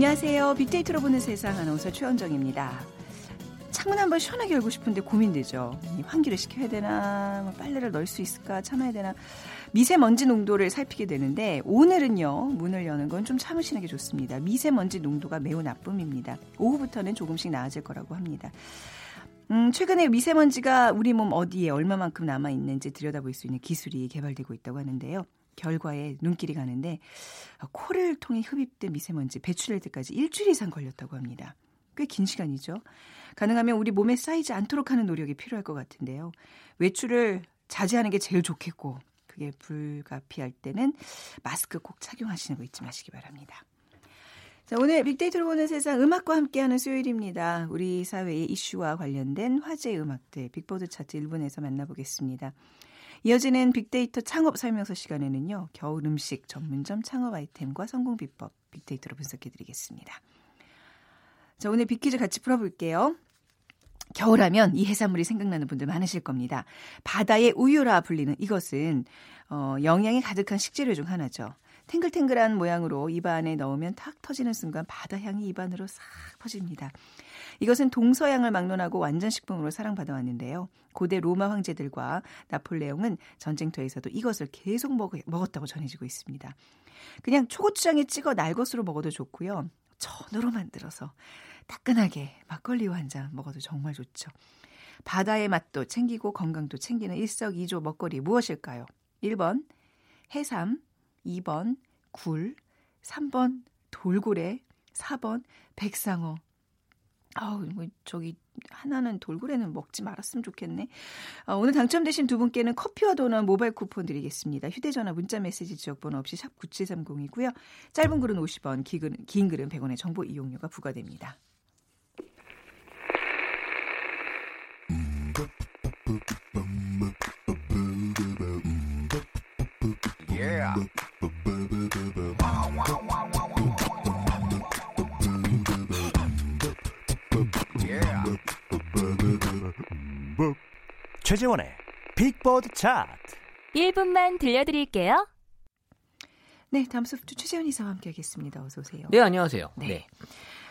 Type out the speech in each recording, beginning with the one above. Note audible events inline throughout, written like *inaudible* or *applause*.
안녕하세요. 빅데이터로 보는 세상 아나운서 최원정입니다. 창문 한번 시원하게 열고 싶은데 고민되죠. 환기를 시켜야 되나, 뭐 빨래를 넣을 수 있을까, 참아야 되나. 미세먼지 농도를 살피게 되는데 오늘은요 문을 여는 건 좀 참으시는 게 좋습니다. 미세먼지 농도가 매우 나쁨입니다. 오후부터는 조금씩 나아질 거라고 합니다. 음, 최근에 미세먼지가 우리 몸 어디에 얼마만큼 남아 있는지 들여다볼 수 있는 기술이 개발되고 있다고 하는데요. 결과에 눈길이 가는데 코를 통해 흡입된 미세먼지 배출할 때까지 일주일 이상 걸렸다고 합니다. 꽤 긴 시간이죠. 가능하면 우리 몸에 쌓이지 않도록 하는 노력이 필요할 것 같은데요. 외출을 자제하는 게 제일 좋겠고 그게 불가피할 때는 마스크 꼭 착용하시는 거 잊지 마시기 바랍니다. 자, 오늘 빅데이터로 보는 세상 음악과 함께하는 수요일입니다. 우리 사회의 이슈와 관련된 화제의 음악들 빅보드 차트 1분에서 만나보겠습니다. 이어지는 빅데이터 창업 설명서 시간에는요. 겨울 음식 전문점 창업 아이템과 성공 비법 빅데이터로 분석해 드리겠습니다. 자, 오늘 빅퀴즈 같이 풀어볼게요. 겨울하면 이 해산물이 생각나는 분들 많으실 겁니다. 바다의 우유라 불리는 이것은 어, 영양이 가득한 식재료 중 하나죠. 탱글탱글한 모양으로 입 안에 넣으면 탁 터지는 순간 바다 향이 입안으로 싹 퍼집니다. 이것은 동서양을 막론하고 완전 식품으로 사랑받아 왔는데요. 고대 로마 황제들과 나폴레옹은 전쟁터에서도 이것을 계속 먹, 먹었다고 전해지고 있습니다. 그냥 초고추장에 찍어 날것으로 먹어도 좋고요. 전으로 만들어서 따끈하게 막걸리와 한 잔 먹어도 정말 좋죠. 바다의 맛도 챙기고 건강도 챙기는 일석이조 먹거리 무엇일까요? 1번 해삼, 2번 굴, 3번 돌고래, 4번 백상어. 아우, 뭐 저기 하나는 돌고래는 먹지 말았으면 좋겠네. 어, 오늘 당첨되신 두 분께는 커피와 도넛 모바일 쿠폰 드리겠습니다. 휴대전화 문자 메시지 지역번호 없이 샵 9730이고요. 짧은 글은 50원, 긴 글은, 긴 글은 100원의 정보 이용료가 부과됩니다. 최재원의 빅보드 차트 1분만 들려드릴게요. 네, 다음 소프트 최재원 이사와 함께하겠습니다. 어서 오세요. 네, 안녕하세요. 네. 네.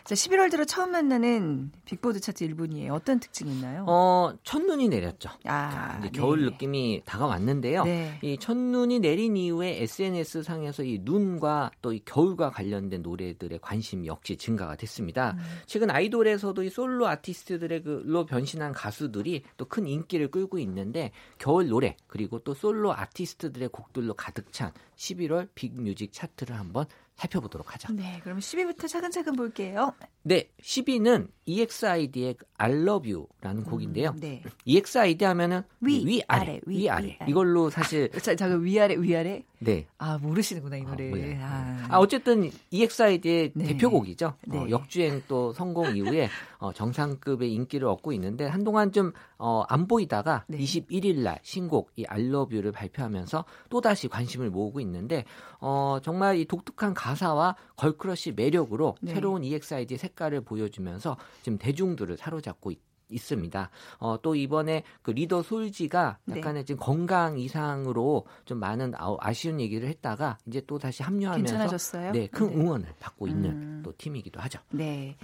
자, 11월 들어 처음 만나는 빅보드 차트 1분이에요. 어떤 특징이 있나요? 어, 첫눈이 내렸죠. 아, 자, 이제 네. 겨울 느낌이 다가왔는데요. 네. 이 첫눈이 내린 이후에 SNS 상에서 이 눈과 또 이 겨울과 관련된 노래들의 관심 역시 증가가 됐습니다. 음. 최근 아이돌에서도 이 솔로 아티스트들의 그로 변신한 가수들이 또 큰 인기를 끌고 있는데 겨울 노래 그리고 또 솔로 아티스트들의 곡들로 가득 찬 11월 빅뮤직 차트를 한번 살펴보도록 하죠. 네, 그럼 10위부터 차근차근 볼게요. 네, 10위는 EXID의 I Love You라는 곡인데요. 음, 네. EXID 하면은 위, 위 아래, 위, 위 아래. 아래. 이걸로 사실 *laughs* 자, 잠깐 위 아래, 위 아래. 네. 아 모르시는구나 이 노래. 아, 아. 아 어쨌든 EXID의 네. 대표곡이죠. 어, 네. 어, 역주행 또 성공 이후에 어, 정상급의 인기를 얻고 있는데 한동안 좀안 어, 보이다가 네. 21일 날 신곡 이 I Love You를 발표하면서 또 다시 관심을 모으고 있는데 어, 정말 이 독특한 가사와 girl crush 매력으로 네. 새로운 EXID의 색깔을 보여주면서 지금 대중들을 사로잡고 있. 있습니다. 어, 또 이번에 그 리더 솔지가 네. 약간의 네. 지금 건강 이상으로 좀 많은 아쉬운 얘기를 했다가 이제 또 다시 합류하면서 괜찮아졌어요? 네, 큰 네. 응원을 받고 있는 음. 또 팀이기도 하죠. 네.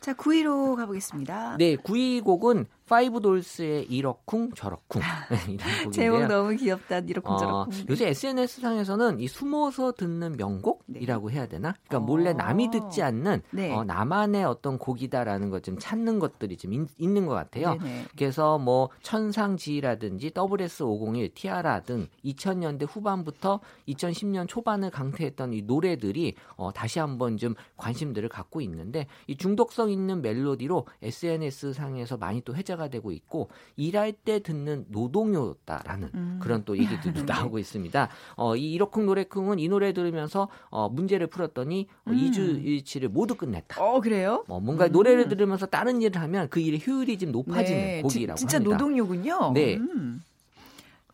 자, 9위로 가보겠습니다. 네, 9위 곡은 파이브돌스의 이러쿵 저러쿵 *laughs* 아, 제목 너무 귀엽다 이러쿵 저러쿵. 어, 요새 SNS 상에서는 이 숨어서 듣는 명곡이라고 네. 해야 되나? 그러니까 몰래 남이 듣지 않는 네. 어, 나만의 어떤 곡이다라는 것 좀 찾는 것들이 좀 있, 있는 것 같아요. 네네. 그래서 뭐 천상지라든지 WS501, 티아라 등 2000년대 후반부터 2010년 초반을 강퇴했던 이 노래들이 어, 다시 한번 좀 관심들을 갖고 있는데 이 중독성 있는 멜로디로 SNS 상에서 많이 또 회자가 되고 있고 일할 때 듣는 노동요다라는 음. 그런 또 얘기들도 *laughs* 네. 나오고 있습니다. 어, 이 이러쿵 노래쿵은 이 노래 들으면서 어, 문제를 풀었더니 어, 음. 2주 일치를 모두 끝냈다. 어 그래요? 어, 뭔가 음. 노래를 들으면서 다른 일을 하면 그 일의 효율이 좀 높아지는 네. 곡이라고 진짜 합니다. 노동요군요. 네. 음.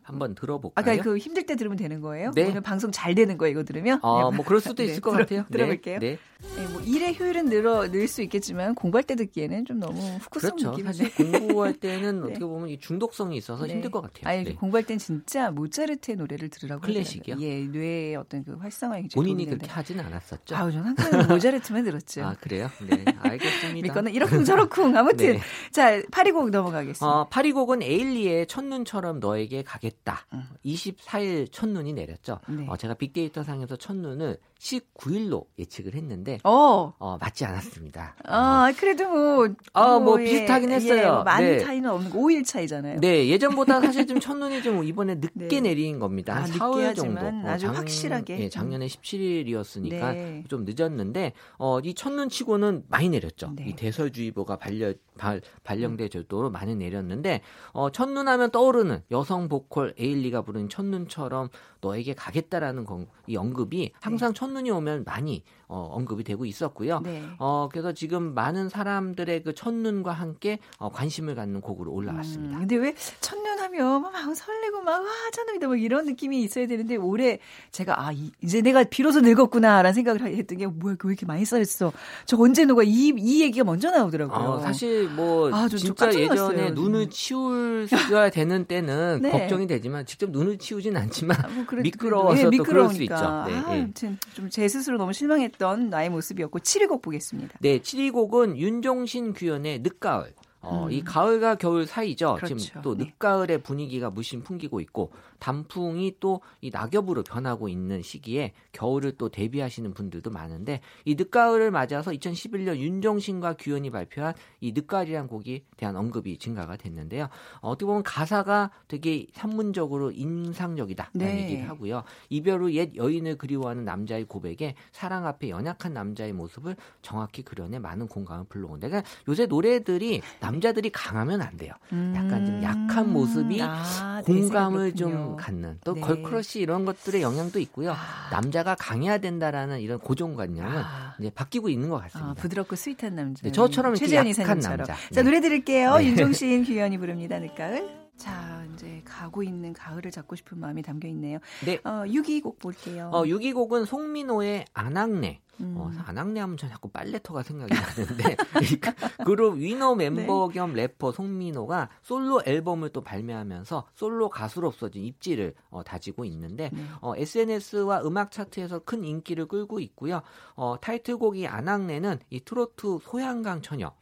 한번 들어볼까요? 아까 그 힘들 때 들으면 되는 거예요? 네. 오늘 방송 잘 되는 거예요, 이거 들으면? 어, 뭐 그럴 수도 *laughs* 네, 있을 것 들어, 같아요. 들어 볼게요. 네. 네. 뭐 일의 효율은 늘어 늘 수 있겠지만 공부할 때 듣기에는 좀 너무 후크성 그렇죠. 느낌이 사실 공부할 때는 *laughs* 어떻게 보면 이 중독성이 있어서 힘들 것 같아요. 아니 공부할 땐 진짜 모차르트의 노래를 들으라고 클래식이요? 예, 뇌의 어떤 그 활성화에 본인이 그렇게 하지는 않았었죠. 아우 저는 항상 모차르트만 들었죠. 아 그래요? 네, 알겠습니다. *laughs* 믿거나 이러쿵 저러쿵 아무튼 네. 자 파리곡 넘어가겠습니다. 어, 파리곡은 에일리의 첫눈처럼 너에게 가겠다. 음. 24일 첫눈이 내렸죠. 네. 어, 제가 빅데이터 상에서 첫눈을 19일로 예측을 했는데 어. 어 맞지 않았습니다. 아, 그래도 뭐, 아, 뭐, 뭐 비슷하긴 예, 했어요. 예, 많은 네. 차이는 없는 거 5일 차이잖아요. 네, 예전보다 *laughs* 사실 좀 첫눈이 좀 이번에 늦게 네. 내린 겁니다. 한 아, 4일 정도. 어, 아주 작, 확실하게. 예, 작년에 17일이었으니까 네. 좀 늦었는데 어, 이 첫눈 치고는 많이 내렸죠. 네. 이 대설주의보가 발려 발, 발령될 정도로 많이 내렸는데 어, 첫눈하면 떠오르는 여성 보컬 에일리가 부른 첫눈처럼 너에게 가겠다라는 건, 이 언급이 항상 네. 첫눈이 오면 많이 어, 언급이 되고 있었고요. 네. 어, 그래서 지금 많은 사람들의 그 첫눈과 함께 어, 관심을 갖는 곡으로 올라왔습니다. 음, 근데 왜 첫눈 하면 막 설레고 막 와, 첫눈이다 뭐 이런 느낌이 있어야 되는데 올해 제가 아, 이, 이제 내가 비로소 늙었구나라는 생각을 했던 게 뭐야, 왜 이렇게 많이 쌓였어. 저 언제 누가 이, 이 얘기가 먼저 나오더라고요. 어, 사실 뭐 아, 진짜 예전에 눈을 치우야 되는 때는 *laughs* 네. 걱정이 되지만 직접 눈을 치우진 않지만 아, 뭐 미끄러워서 예, 또 그럴 수 있죠. 네, 아, 예. 아무튼 좀 제 스스로 너무 실망했던 나의 모습이었고 7위 곡 보겠습니다. 네, 7위 곡은 윤종신 규현의 늦가을. 어, 음. 이 가을과 겨울 사이죠. 그렇죠. 지금 또 네. 늦가을의 분위기가 무심 풍기고 있고 단풍이 또 이 낙엽으로 변하고 있는 시기에 겨울을 또 대비하시는 분들도 많은데 이 늦가을을 맞아서 2011년 윤종신과 규현이 발표한 이 늦가을이란 곡이 대한 언급이 증가가 됐는데요. 어떻게 보면 가사가 되게 산문적으로 인상적이다라는 네. 얘기를 하고요. 이별 후 옛 여인을 그리워하는 남자의 고백에 사랑 앞에 연약한 남자의 모습을 정확히 그려내 많은 공감을 불러온다. 그러니까 요새 노래들이 남자들이 강하면 안 돼요. 약간 좀 약한 모습이 음. 아, 공감을 좀 갖는 또 네. girl crush 이런 것들의 영향도 있고요. 아. 남자가 강해야 된다라는 이런 고정관념은 아. 이제 바뀌고 있는 것 같습니다. 아, 부드럽고 sweet한 남자. 네, 저처럼 최재현 이사님처럼. 남자. 자 노래 들을게요. 네. 윤종신, *laughs* 규현이 부릅니다. 늦가을. 자, 이제 가고 있는 가을을 잡고 싶은 마음이 담겨 있네요. 네. 어, 6위곡 볼게요. 어, 6위곡은 송민호의 안악내. 음. 어, 안악내 하면 전 자꾸 빨래터가 생각이 나는데 *laughs* 그룹 위너 멤버 네. 겸 래퍼 송민호가 솔로 앨범을 또 발매하면서 솔로 가수로서 입지를 어, 다지고 있는데 네. 어, SNS와 음악 차트에서 큰 인기를 끌고 있고요. 어, 타이틀곡이 안악내는 이 트로트 소양강 처녀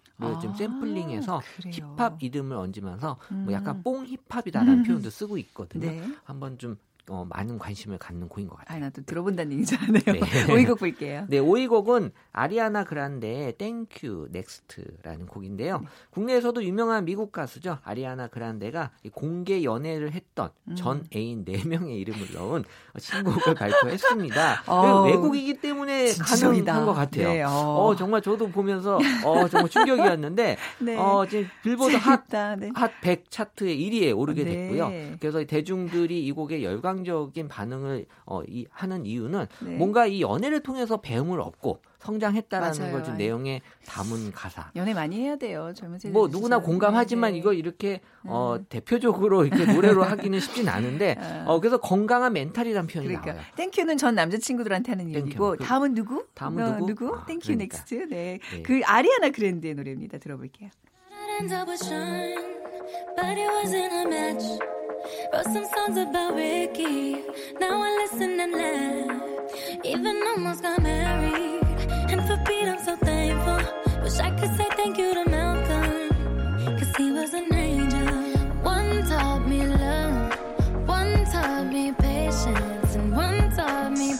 좀 아, 샘플링해서 그래요. 힙합 이름을 얹으면서 음. 뭐 약간 음. 뽕 힙합이다라는 음. 표현도 쓰고 있거든요. 네. 한번 좀 어, 많은 관심을 갖는 곡인 것 같아요. 아, 나도 들어본다는 얘기잖아요. 네. *laughs* 5위곡 볼게요. 네, 5위곡은 아리아나 그란데의 Thank U, Next라는 곡인데요. 네. 국내에서도 유명한 미국 가수죠. 아리아나 그란데가 공개 연애를 했던 음. 전 애인 4명의 이름을 넣은 신곡을 발표했습니다. *laughs* 어, 외국이기 때문에 가능한 것 같아요. 네, 어. 어. 정말 저도 보면서 어, 정말 충격이었는데 *laughs* 네. 어, 지금 빌보드 핫, 네. 핫100 차트의 1위에 오르게 네. 됐고요. 그래서 대중들이 이 곡에 열광 긍정적인 반응을 어, 이, 하는 이유는 네. 뭔가 이 연애를 통해서 배움을 얻고 성장했다라는 걸 좀 내용에 담은 가사. 연애 많이 해야 돼요. 젊은 세대. 뭐 누구나 공감하지만 네. 이거 이렇게 어, 음. 대표적으로 이렇게 노래로 하기는 쉽진 않은데 *laughs* 어. 어, 그래서 건강한 멘탈이란 표현이 그러니까. 나와요. Thank you는 전 남자친구들한테 하는 얘기고 그 다음은 누구? 다음은 어, 누구? 누구? 아, 땡큐 그러니까. 넥스트. 네. 네. 그 아리아나 그랜드의 노래입니다. 들어볼게요. Wrote some songs about Ricky. Now I listen and laugh. Even almost got married. And for Pete, I'm so thankful. Wish I could say thank you to Malcolm. Cause he was an angel. One taught me love. One taught me patience. And one taught me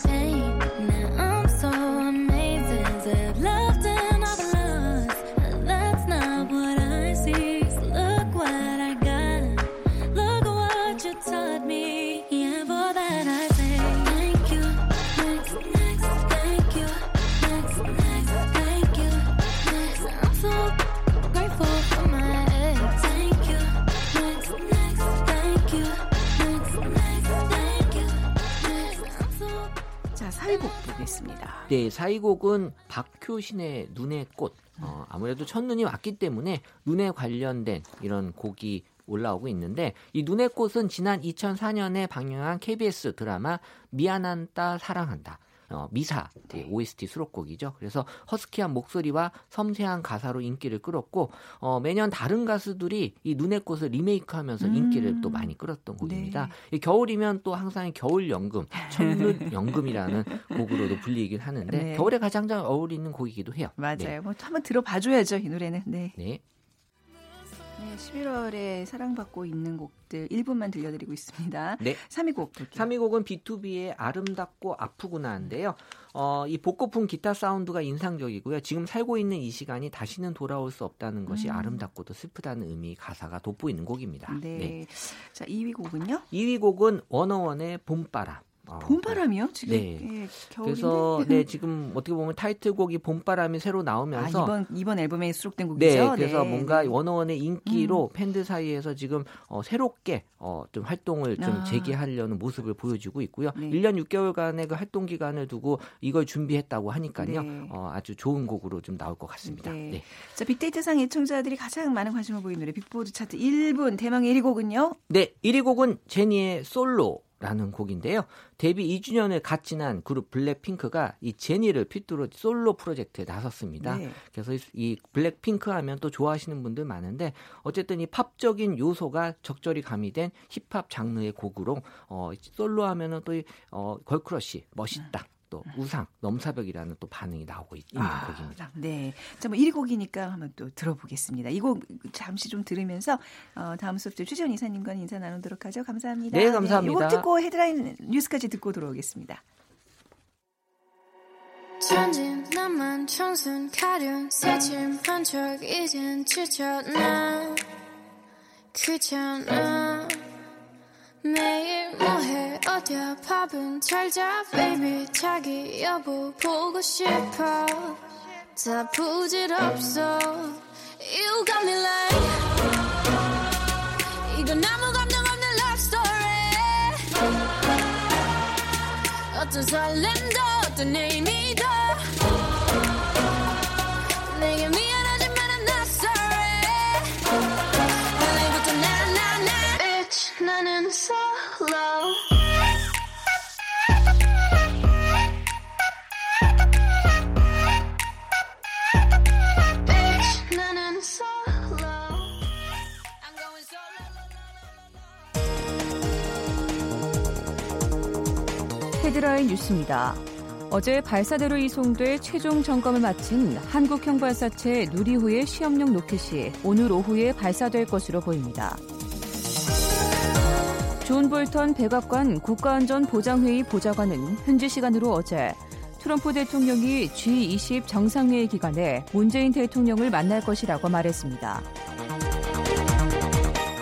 보겠습니다. 네, 사위곡은 박효신의 눈의 꽃. 어, 아무래도 첫눈이 왔기 때문에 눈에 관련된 이런 곡이 올라오고 있는데 이 눈의 꽃은 지난 2004년에 방영한 KBS 드라마 미안한 딸 사랑한다. 어, 미사 OST 수록곡이죠. 그래서 허스키한 목소리와 섬세한 가사로 인기를 끌었고 어, 매년 다른 가수들이 이 눈의 꽃을 리메이크하면서 음. 인기를 또 많이 끌었던 곡입니다. 네. 겨울이면 또 항상 겨울 연금, 천눈 *laughs* 연금이라는 곡으로도 불리긴 하는데 네. 겨울에 가장 잘 어울리는 곡이기도 해요. 맞아요. 네. 뭐 한번 들어봐줘야죠 이 노래는. 네. 네. 네, 11월에 사랑받고 있는 곡들 1분만 들려드리고 있습니다. 네. 3위 곡 볼게요. 3위 곡은 B2B의 아름답고 아프구나인데요. 어, 이 복고풍 기타 사운드가 인상적이고요. 지금 살고 있는 이 시간이 다시는 돌아올 수 없다는 것이 음. 아름답고도 슬프다는 의미 가사가 돋보이는 곡입니다. 네. 네. 자, 2위 곡은요? 2위 곡은 원어원의 봄바람. 아, 봄바람이요? 지금 네. 예, 그래서 네 지금 어떻게 보면 타이틀곡이 봄바람이 새로 나오면서 아, 이번 이번 앨범에 수록된 곡이죠. 네, 그래서 네, 뭔가 네. 원어원의 인기로 음. 팬들 사이에서 지금 어, 새롭게 어, 좀 활동을 좀 아. 재개하려는 모습을 보여주고 있고요. 네. 1년 6개월간의 그 활동 기간을 두고 이걸 준비했다고 하니까요. 네. 어, 아주 좋은 곡으로 좀 나올 것 같습니다. 네. 네. 자, 빅데이터상 애청자들이 가장 많은 관심을 보이는 노래 빅보드 차트 1분 대망 1위 곡은요? 네, 1위 곡은 제니의 솔로 라는 곡인데요. 데뷔 2주년을 갓 지난 그룹 블랙핑크가 이 제니를 필두로 솔로 프로젝트에 나섰습니다. 네. 그래서 이 블랙핑크 하면 또 좋아하시는 분들 많은데 어쨌든 이 팝적인 요소가 적절히 가미된 힙합 장르의 곡으로 어 솔로 하면은 또 어, 걸크러쉬 멋있다. 또 우상 넘사벽이라는 또 반응이 나오고 있 는 아, 곡입니다. 네, 자, 뭐 1위 곡이니까 한번 또 들어보겠습니다. 이 곡 잠시 좀 들으면서 어, 다음 수업 때 최지원 이사님과 인사 나누도록 하죠. 감사합니다. 네, 감사합니다. 네, 이곡 듣고 헤드라인 뉴스까지 듣고 들어오겠습니다. 천진 나만 청순 가련 새침한 척 이젠 지쳤나 귀찮아 매일 뭐해? 어디야? 밥은 잘자? Baby 자기 여보 보고 싶어. 다 부질없어. You got me like 이건 아무 감정 없는 love story. 어떤 설렘도 어떤 의미도 내게 미안 뉴스입니다. 어제 발사대로 이송돼 최종 점검을 마친 한국형 발사체 누리호의 시험용 로켓이 오늘 오후에 발사될 것으로 보입니다. 존 볼턴 백악관 국가안전보장회의 보좌관은 현지 시간으로 어제 트럼프 대통령이 G20 정상회의 기간에 문재인 대통령을 만날 것이라고 말했습니다.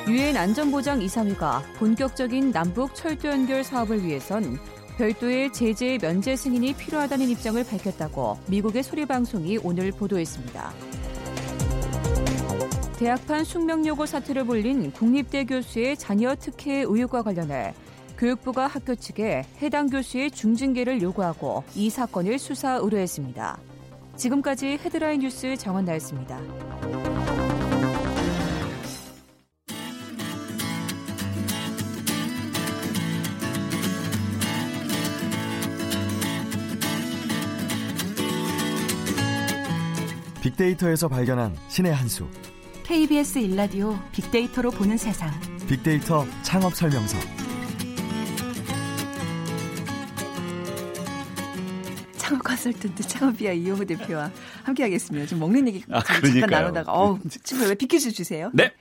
유엔 안전보장 이사회가 본격적인 남북 철도 연결 사업을 위해선 별도의 제재 면제 승인이 필요하다는 입장을 밝혔다고 미국의 소리 방송이 오늘 보도했습니다. 대학판 숙명여고 사태를 벌린 국립대 교수의 자녀 특혜 의혹과 관련해 교육부가 학교 측에 해당 교수의 중징계를 요구하고 이 사건을 수사 의뢰했습니다. 지금까지 헤드라인 뉴스 정원 나였습니다. 빅데이터에서 발견한 신의 한 수. KBS 일라디오 빅데이터로 보는 세상. 빅데이터 창업 설명서. 창업 컨설턴트 창업비아 이용호 대표와 함께하겠습니다. 좀 먹는 얘기 아, 잠깐 나누다가 어우 지금 왜 비키즈 주세요? 네.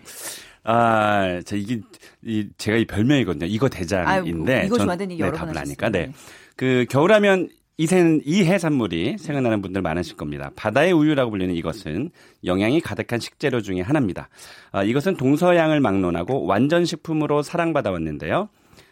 아, 자 이게 이 제가 이 별명이거든요. 이거 대장인데 아유, 이거 좋아하는 얘기 네, 여러 번 답을 하니까 네. 그 겨울하면 이생, 이 해산물이 생각나는 분들 많으실 겁니다. 바다의 우유라고 불리는 이것은 영양이 가득한 식재료 중의 하나입니다. 아, 이것은 동서양을 막론하고 완전 식품으로 사랑받아 왔는데요.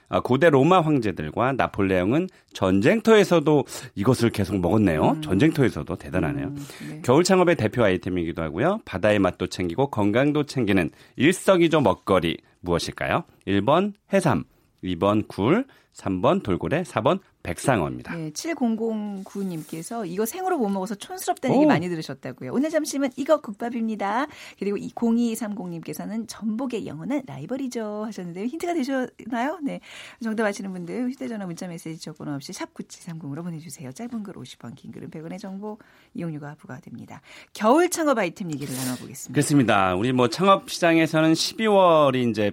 아, 고대 로마 황제들과 나폴레옹은 전쟁터에서도 이것을 계속 먹었네요. 음. 전쟁터에서도 대단하네요. 음, 네. 겨울 창업의 대표 아이템이기도 하고요. 바다의 맛도 챙기고 건강도 챙기는 일석이조 먹거리 무엇일까요? 1번 해삼, 2번 굴, 3번 돌고래, 4번 백상어입니다. 네, 7009님께서 이거 생으로 못 먹어서 촌스럽다는 오. 얘기 많이 들으셨다고요. 오늘 점심은 이거 국밥입니다. 그리고 0230님께서는 전복의 영원한 라이벌이죠 하셨는데 힌트가 되셨나요? 네. 정답 아시는 분들 휴대전화 문자메시지 적번호 없이 샵 9730으로 보내주세요. 짧은 글 50원, 긴 글은 100원의 정보 이용료가 부과됩니다. 겨울 창업 아이템 얘기를 나눠보겠습니다. 그렇습니다. 우리 뭐 창업 시장에서는 12월이 이제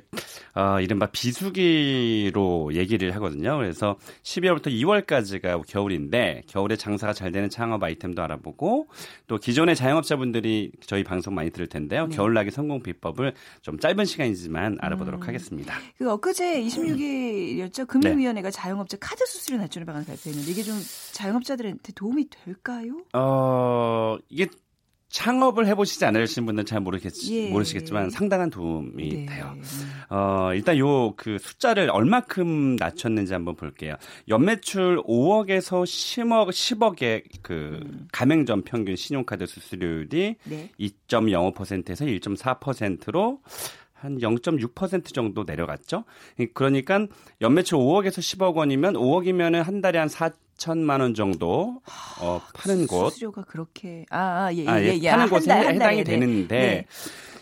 어, 이른바 비수기로 얘기를 하거든요. 그래서 12월부터 2월까지가 겨울인데 겨울에 장사가 잘 되는 창업 아이템도 알아보고 또 기존의 자영업자분들이 저희 방송 많이 들을 텐데요. 네. 겨울나기 성공 비법을 좀 짧은 시간이지만 알아보도록 음. 하겠습니다. 그 엊그제 26일이었죠. 금융위원회가 네. 자영업자 카드 수수료 낮추는 방안 발표했는데 이게 좀 자영업자들한테 도움이 될까요? 어 이게 창업을 해보시지 않으신 분들은 잘 모르겠, 예. 모르시겠지만 상당한 도움이 네. 돼요. 어, 일단 요 그 숫자를 얼마큼 낮췄는지 한번 볼게요. 연매출 5억에서 10억, 10억의 그 음. 가맹점 평균 신용카드 수수료율이 네. 2.05%에서 1.4%로 한 0.6% 정도 내려갔죠. 그러니까 연매출 5억에서 10억 원이면 5억이면은 한 달에 한 4, 4천만 원 정도 어, 파는 곳 수수료가 그렇게 아예 예, 아, 예, 예, 예, 파는 곳에 달, 해당이 네. 되는데 네.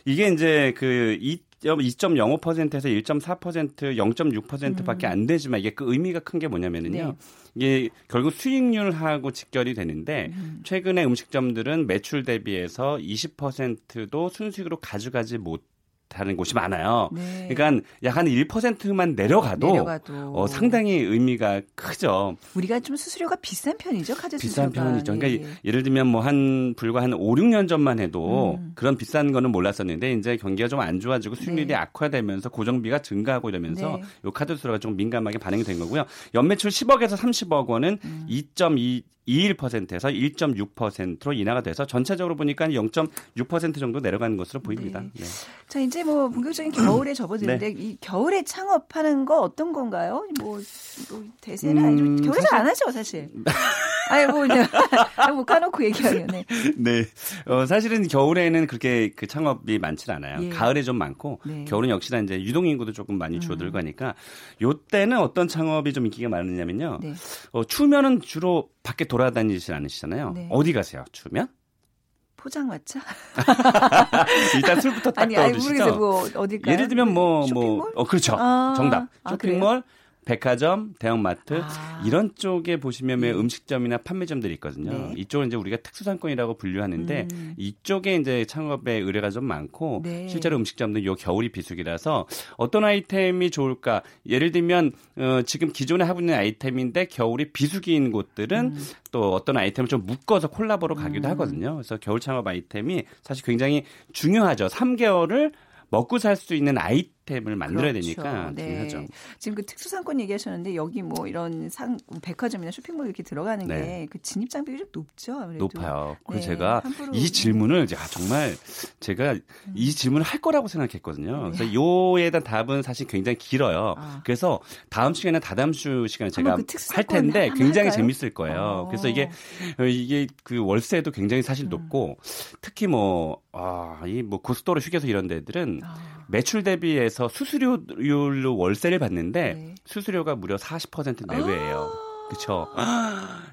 이게 이제 그 2.05%에서 1.4% 0.6%밖에 음. 안 되지만 이게 그 의미가 큰 게 뭐냐면은요. 네. 이게 결국 수익률하고 직결이 되는데 음. 최근에 음식점들은 매출 대비해서 20%도 순수익으로 가져가지 못 다는 곳이 많아요. 네. 그러니까 약 한 1%만 내려가도, 내려가도. 어, 상당히 의미가 크죠. 우리가 좀 수수료가 비싼 편이죠, 카드 비싼 수수료가. 편이죠. 그러니까 예. 예를 들면 뭐 한 불과 한 5, 6년 전만 해도 음. 그런 비싼 거는 몰랐었는데 이제 경기가 좀 안 좋아지고 수익률이 네. 악화되면서 고정비가 증가하고 이러면서 네. 요 카드 수수료가 좀 민감하게 반영이 된 거고요. 연매출 10억에서 30억 원은 음. 2.2 21%에서 1.6%로 인하가 돼서 전체적으로 보니까 0.6% 정도 내려가는 것으로 보입니다. 네. 네. 자 이제 뭐 본격적인 겨울에 *clears throat* 접어드는데 네. 이 겨울에 창업하는 거 어떤 건가요? 뭐, 뭐 대세는 음, 아니죠. 겨울에 잘안 하죠 사실. *laughs* 아니 뭐 *laughs* 그냥 뭐 까놓고 얘기하면 네. 네. 어, 사실은 겨울에는 그렇게 그 창업이 많지 않아요. 예. 가을에 좀 많고 네. 겨울은 역시나 이제 유동 인구도 조금 많이 줄어들고 음. 하니까 요때는 어떤 창업이 좀 인기가 많으냐면요. 네. 어, 추면은 주로 밖에 돌아다니지 않으시잖아요. 네. 어디 가세요? 추면? 포장마차? *laughs* 일단 술부터 딱 아니, 떠오르시죠? 아니, 뭐 어딜까요? 예를 들면 뭐, 뭐, 어, 그렇죠. 아, 정답. 아, 쇼핑몰, 아, 백화점, 대형마트 아. 이런 쪽에 보시면 네. 음식점이나 판매점들이 있거든요. 네. 이쪽은 이제 우리가 특수상권이라고 분류하는데 음. 이쪽에 이제 창업의 의뢰가 좀 많고 네. 실제로 음식점도 요 겨울이 비수기라서 어떤 아이템이 좋을까? 예를 들면 어, 지금 기존에 하고 있는 아이템인데 겨울이 비수기인 곳들은 음. 또 어떤 아이템을 좀 묶어서 콜라보로 가기도 음. 하거든요. 그래서 겨울 창업 아이템이 사실 굉장히 중요하죠. 3개월을 먹고 살 수 있는 아이템 을 만들어야 그렇죠. 되니까 네. 중요하죠. 지금 그 특수상권 얘기하셨는데 여기 뭐 이런 상 백화점이나 쇼핑몰 이렇게 들어가는 네. 게그 진입 장벽이 좀 높죠. 아무래도. 높아요. 그래서 네. 제가 이 질문을 아, 정말 제가 음. 이 질문을 할 거라고 생각했거든요. 네. 그래서 요에 대한 답은 사실 굉장히 길어요. 아. 그래서 다음 시간에 다다음 주 시간에 제가 그 할 텐데 굉장히 할까요? 재밌을 거예요. 어. 그래서 이게 이게 그 월세도 굉장히 사실 음. 높고 특히 뭐 아, 이 뭐 고속도로 휴게소 이런 데들은 아. 매출 대비해서 수수료율로 월세를 받는데 네. 수수료가 무려 40% 내외예요. 아. 그렇죠.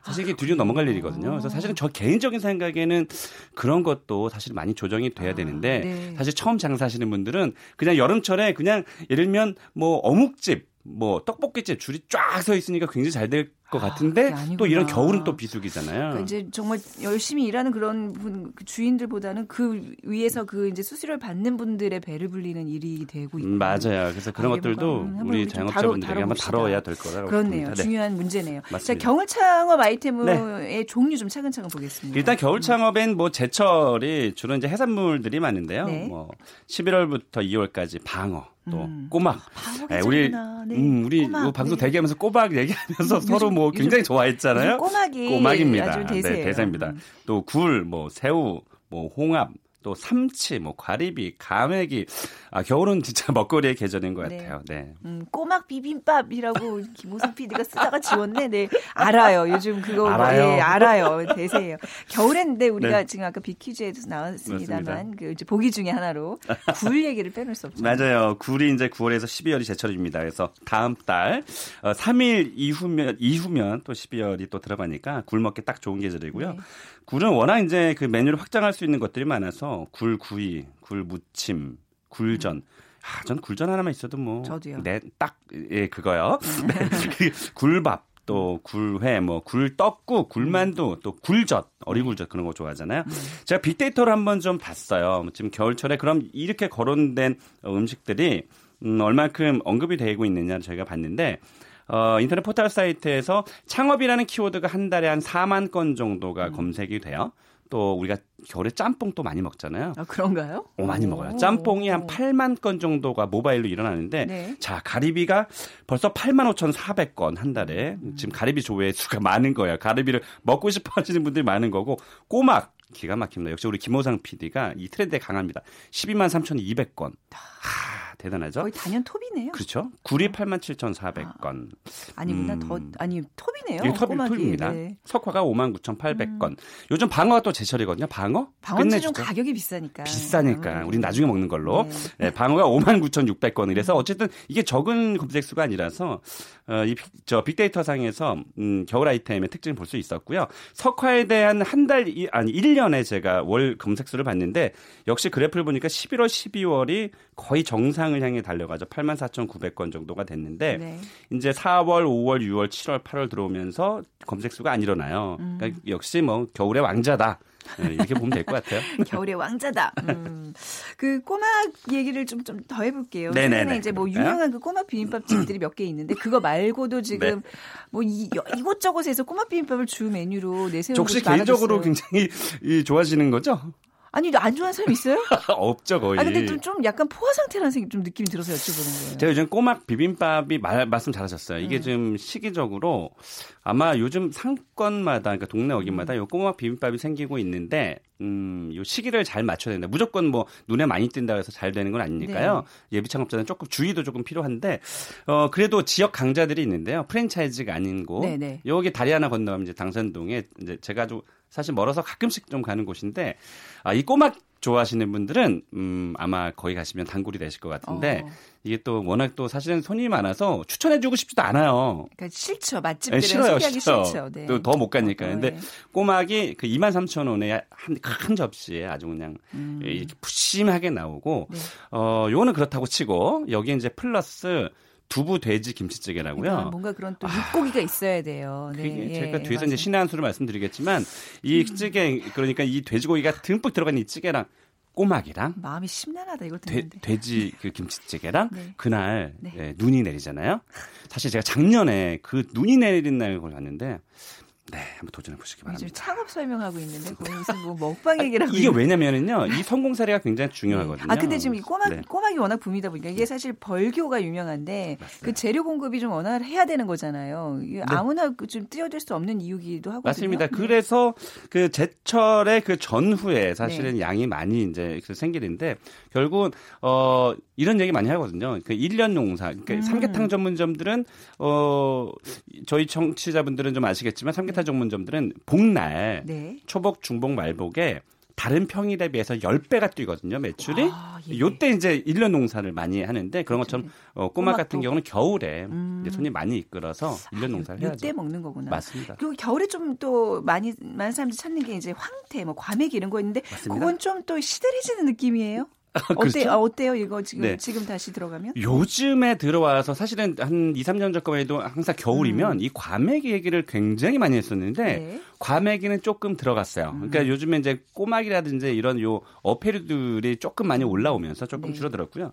사실 이게 뒤로 넘어갈 일이거든요. 그래서 사실은 저 개인적인 생각에는 그런 것도 사실 많이 조정이 돼야 아, 되는데 네. 사실 처음 장사하시는 분들은 그냥 여름철에 그냥 예를 들면 뭐 어묵집 뭐 떡볶이집 줄이 쫙 서 있으니까 굉장히 잘 될 것 같은데 아, 또 이런 겨울은 또 비수기잖아요. 그러니까 이제 정말 열심히 일하는 그런 분그 주인들보다는 그 위에서 그 이제 수수료를 받는 분들의 배를 불리는 일이 되고 있고 음, 맞아요. 그래서 그런 아, 것들도 음, 우리 자영업자분들에게 한번 다뤄야 될 거라고 그렇네요. 네. 중요한 문제네요. 맞습니다. 자, 겨울 창업 아이템의 네. 종류 좀 차근차근 보겠습니다. 일단 겨울 창업엔 뭐 제철이 주로 이제 해산물들이 많은데요. 네. 뭐 11월부터 2월까지 방어 또 음. 꼬막. 아, 네, 우리 네. 음, 우리 꼬막, 방송 네. 대기하면서 꼬막 얘기하면서 서로 뭐 굉장히 좋아했잖아요. 꼬막이 꼬막입니다. 네, 대세입니다. 음. 또 굴, 뭐 새우, 뭐 홍합, 또 삼치, 뭐 과리비, 가메기. 아, 겨울은 진짜 *laughs* 먹거리의 계절인 것 네. 같아요. 네. 음, 꼬막 비빔밥이라고 김호성 PD가 쓰다가 지웠네. 네. 알아요. 요즘 그거 알아요. 예, 알아요. 대세예요. 겨울인데 우리가 네. 지금 아까 비퀴즈에도 나왔습니다만 그 이제 보기 중에 하나로 굴 얘기를 빼놓을 수 없죠. 맞아요. 굴이 이제 9월에서 12월이 제철입니다. 그래서 다음 달 어, 3일 이후면 이후면 또 12월이 또 들어가니까 굴 먹기 딱 좋은 계절이고요. 네. 굴은 워낙 이제 그 메뉴를 확장할 수 있는 것들이 많아서 굴 구이, 굴 무침, 굴전. 아, 전 굴전 하나만 있어도 뭐. 저도요. 네, 딱, 예, 그거요. 네. *laughs* 굴밥, 또 굴회, 뭐 굴떡국, 굴만두, 또 굴젓, 어리굴젓 그런 거 좋아하잖아요. 음. 제가 빅데이터를 한번 좀 봤어요. 지금 겨울철에 그럼 이렇게 거론된 음식들이 음, 얼만큼 언급이 되고 있느냐를 저희가 봤는데 어, 인터넷 포털 사이트에서 창업이라는 키워드가 한 달에 한 4만 건 정도가 음. 검색이 돼요. 또 우리가 겨울에 짬뽕 또 많이 먹잖아요. 아, 그런가요? 오, 많이 먹어요. 짬뽕이 한 8만 건 정도가 모바일로 일어나는데 네. 자, 가리비가 벌써 8만 5,400건 한 달에 음. 지금 가리비 조회 수가 많은 거예요. 가리비를 먹고 싶어 하시는 분들이 많은 거고 꼬막 기가 막힙니다. 역시 우리 김호상 PD가 이 트렌드에 강합니다. 12만 3,200건. 하, 대단하죠? 거의 단연 톱이네요. 그렇죠. 9리 8만 7,400건. 아, 아니구나. 음. 더 아니 톱이네요. 이게 톱이 톱입니다. 네. 석화가 5만 9,800건. 음. 요즘 방어가 또 제철이거든요. 방어? 방어는 좀 가격이 비싸니까. 비싸니까. 음. 우린 나중에 먹는 걸로. 네. 네, 방어가 5만 9,600건. 이래서 어쨌든 이게 적은 검색 수가 아니라서 어, 이 저 빅데이터 상에서 음, 겨울 아이템의 특징을 볼 수 있었고요. 석화에 대한 한 달 아니 1년에 제가 월 검색 수를 봤는데 역시 그래프를 보니까 11월 12월이 거의 정상 을 향해 달려가죠. 8만 4,900건 정도가 됐는데 네. 이제 4월, 5월, 6월, 7월, 8월 들어오면서 검색 수가 안 일어나요. 음. 그러니까 역시 뭐 겨울의 왕자다. 네, 이렇게 보면 될 것 같아요. *laughs* 겨울의 왕자다. 음. 그 꼬막 얘기를 좀 좀 더 해볼게요. 네네네. 이제 뭐 유명한 그 꼬막 비빔밥집들이 몇 개 있는데 그거 말고도 지금 네. 뭐 이, 이곳저곳에서 꼬막 비빔밥을 주 메뉴로 내세우고 혹시 개인적으로 굉장히 좋아하시는 거죠? 아니, 안 좋아하는 사람 있어요? *laughs* 없죠, 거의. 아, 근데 좀, 좀 약간 포화 상태라는 생각, 좀 느낌이 들어서 여쭤보는 거예요. 제가 요즘 꼬막 비빔밥이 말, 말씀 잘하셨어요. 이게 음. 좀 시기적으로 아마 요즘 상권마다, 그러니까 동네 어귀마다 음. 요 꼬막 비빔밥이 생기고 있는데, 음, 요 시기를 잘 맞춰야 된다. 무조건 뭐 눈에 많이 띈다 해서 잘 되는 건 아니니까요. 네. 예비 창업자는 조금 주의도 조금 필요한데, 어, 그래도 지역 강자들이 있는데요. 프랜차이즈가 아닌 곳. 네네. 네. 여기 다리 하나 건너면 이제 당산동에 이제 제가 아주 사실 멀어서 가끔씩 좀 가는 곳인데 아, 이 꼬막 좋아하시는 분들은 음, 아마 거기 가시면 단골이 되실 것 같은데 어. 이게 또 워낙 또 사실은 손님이 많아서 추천해주고 싶지도 않아요. 그러니까 싫죠 맛집들은 네, 싫어요, 싫어. 싫죠. 네. 또더 못 가니까. 어, 근데 네. 꼬막이 그 2만 3천 원에 한 큰 접시에 아주 그냥 음. 이렇게 푸심하게 나오고 네. 어 요거는 그렇다고 치고 여기 이제 플러스 두부 돼지 김치찌개라고요. 뭔가 그런 또 육고기가 아, 있어야 돼요. 네. 예, 제가 뒤에서 맞아요. 이제 신의 한 수를 말씀드리겠지만 이 음. 찌개 그러니까 이 돼지고기가 듬뿍 들어간 이 찌개랑 꼬막이랑 마음이 심란하다 이거 듣는데 돼, 지 그 김치찌개랑 네. 그날 네. 예, 눈이 내리잖아요. 사실 제가 작년에 그 눈이 내린 날걸 갔는데 네, 한번 도전해 보시기 바랍니다. 지금 창업 설명하고 있는데 *laughs* 무슨 뭐 먹방 얘기라고 이게 왜냐면은요, 이 성공 사례가 굉장히 중요하거든요. 아 근데 지금 이 꼬막 네. 꼬막이 워낙 붐이다 보니까 이게 사실 벌교가 유명한데 맞습니다. 그 재료 공급이 좀 워낙 해야 되는 거잖아요. 네. 아무나 그좀 뛰어들 수 없는 이유기도 하거든요. 맞습니다. 네. 그래서 그 제철의 그 전후에 사실은 네. 양이 많이 이제 생기는데 결국 어 이런 얘기 많이 하거든요. 그 1년 농사, 그러니까 음. 삼계탕 전문점들은 어 저희 청취자분들은 좀 아시겠지만 삼계 탕 전문점들은 복날 네. 초복, 중복, 말복에 다른 평일에 비해서 10배가 뛰거든요, 매출이. 아, 예. 요때 이제 1년 농사를 많이 하는데 그런. 것처럼 어, 꼬막 같은 경우는 겨울에 음. 손님 많이 이끌어서 1년 아, 농사를 해야죠. 요때 먹는 거구나. 맞습니다. 그리고 겨울에 좀 또 많이 많은 사람들이 찾는 게 이제 황태, 뭐 과메기 이런 거 있는데 맞습니다. 그건 좀 또 시들해지는 느낌이에요. 그렇죠? 어때, 아, 어때요? 이거 지금 네. 지금 다시 들어가면? 요즘에 들어와서 사실은 한 2, 3년 전까만 해도 항상 겨울이면 음. 이 과메기 얘기를 굉장히 많이 했었는데 네. 과메기는 조금 들어갔어요. 음. 그러니까 요즘에 이제 꼬막이라든지 이런 요 어패류들이 조금 많이 올라오면서 조금 네. 줄어들었고요.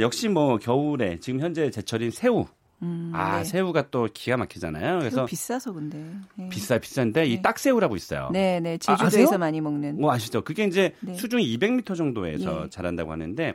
역시 뭐 겨울에 지금 현재 제철인 새우 음, 아 네. 새우가 또 기가 막히잖아요. 그래서 비싸서 근데 네. 비싸 비싼데 네. 이 딱새우라고 있어요. 네, 네 제주도에서 아, 많이 먹는. 뭐 아시죠? 그게 이제 네. 수중 200m 정도에서 예. 자란다고 하는데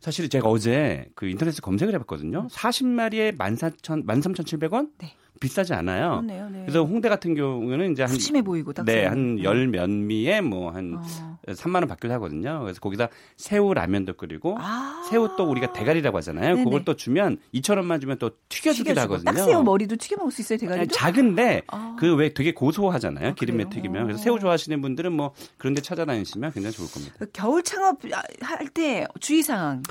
사실 제가 어제 그 인터넷에 검색을 해봤거든요. 40마리에 14,000 13,700원. 네. 비싸지 않아요. 그렇네요, 네. 그래서 홍대 같은 경우는 이제 한 푸짐해 보이고 딱 네, 한 열몇 음. 미에 뭐한 어. 3만 원 받기도 하거든요. 그래서 거기다 새우 라면도 끓이고 아~ 새우 또 우리가 대가리라고 하잖아요. 네네. 그걸 또 주면 2천 원만 주면 또 튀겨주기도 하거든요. 딱 새우 머리도 튀겨 먹을 수 있어요, 대가리도? 작은데 아~ 그왜 되게 고소하잖아요. 아, 기름에 튀기면. 그래서 새우 좋아하시는 분들은 뭐 그런 데 찾아다니시면 굉장히 좋을 겁니다. 겨울 창업 할 때 주의 사항.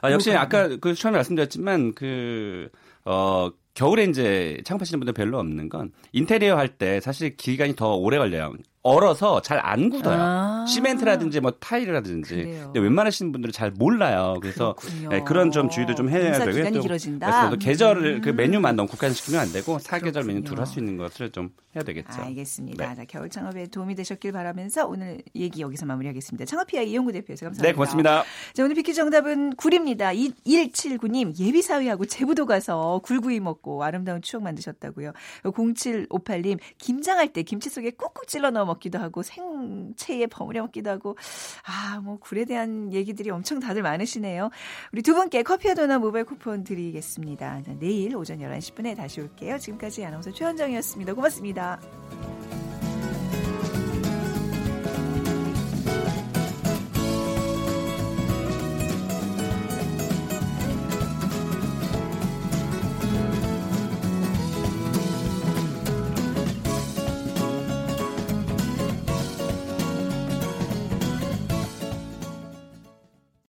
아, 역시 아까 그 처음에 말씀드렸지만 그, 어, 겨울에 이제 창업하시는 분들 별로 없는 건 인테리어 할 때 사실 기간이 더 오래 걸려요. 얼어서 잘 안 굳어요. 아~ 시멘트라든지 뭐 타일이라든지. 그래요. 근데 웬만하시는 분들은 잘 몰라요. 그래서 네, 그런 좀 주의도 좀 해야 되고요. 기간이 길어진다. 또 계절을 음. 그 메뉴만 너무 국한시키면 안 되고 사계절 메뉴 둘 할 수 있는 것을 좀 해야 되겠죠. 알겠습니다. 네. 자, 겨울 창업에 도움이 되셨길 바라면서 오늘 얘기 여기서 마무리하겠습니다. 창업피아 이용구 대표에서 감사합니다. 네, 고맙습니다. 자, 오늘 비키 정답은 굴입니다. 179님 예비사위하고 제부도 가서 굴구이 먹고 아름다운 추억 만드셨다고요. 0758님 김장할 때 김치 속에 꾹꾹 찔러 넣어 먹기도 하고 생채에 버무려 먹기도 하고 아, 뭐 굴에 대한 얘기들이 엄청 다들 많으시네요. 우리 두 분께 커피와 도넛 모바일 쿠폰 드리겠습니다. 내일 오전 11시 10분에 다시 올게요. 지금까지 아나운서 최현정이었습니다. 고맙습니다.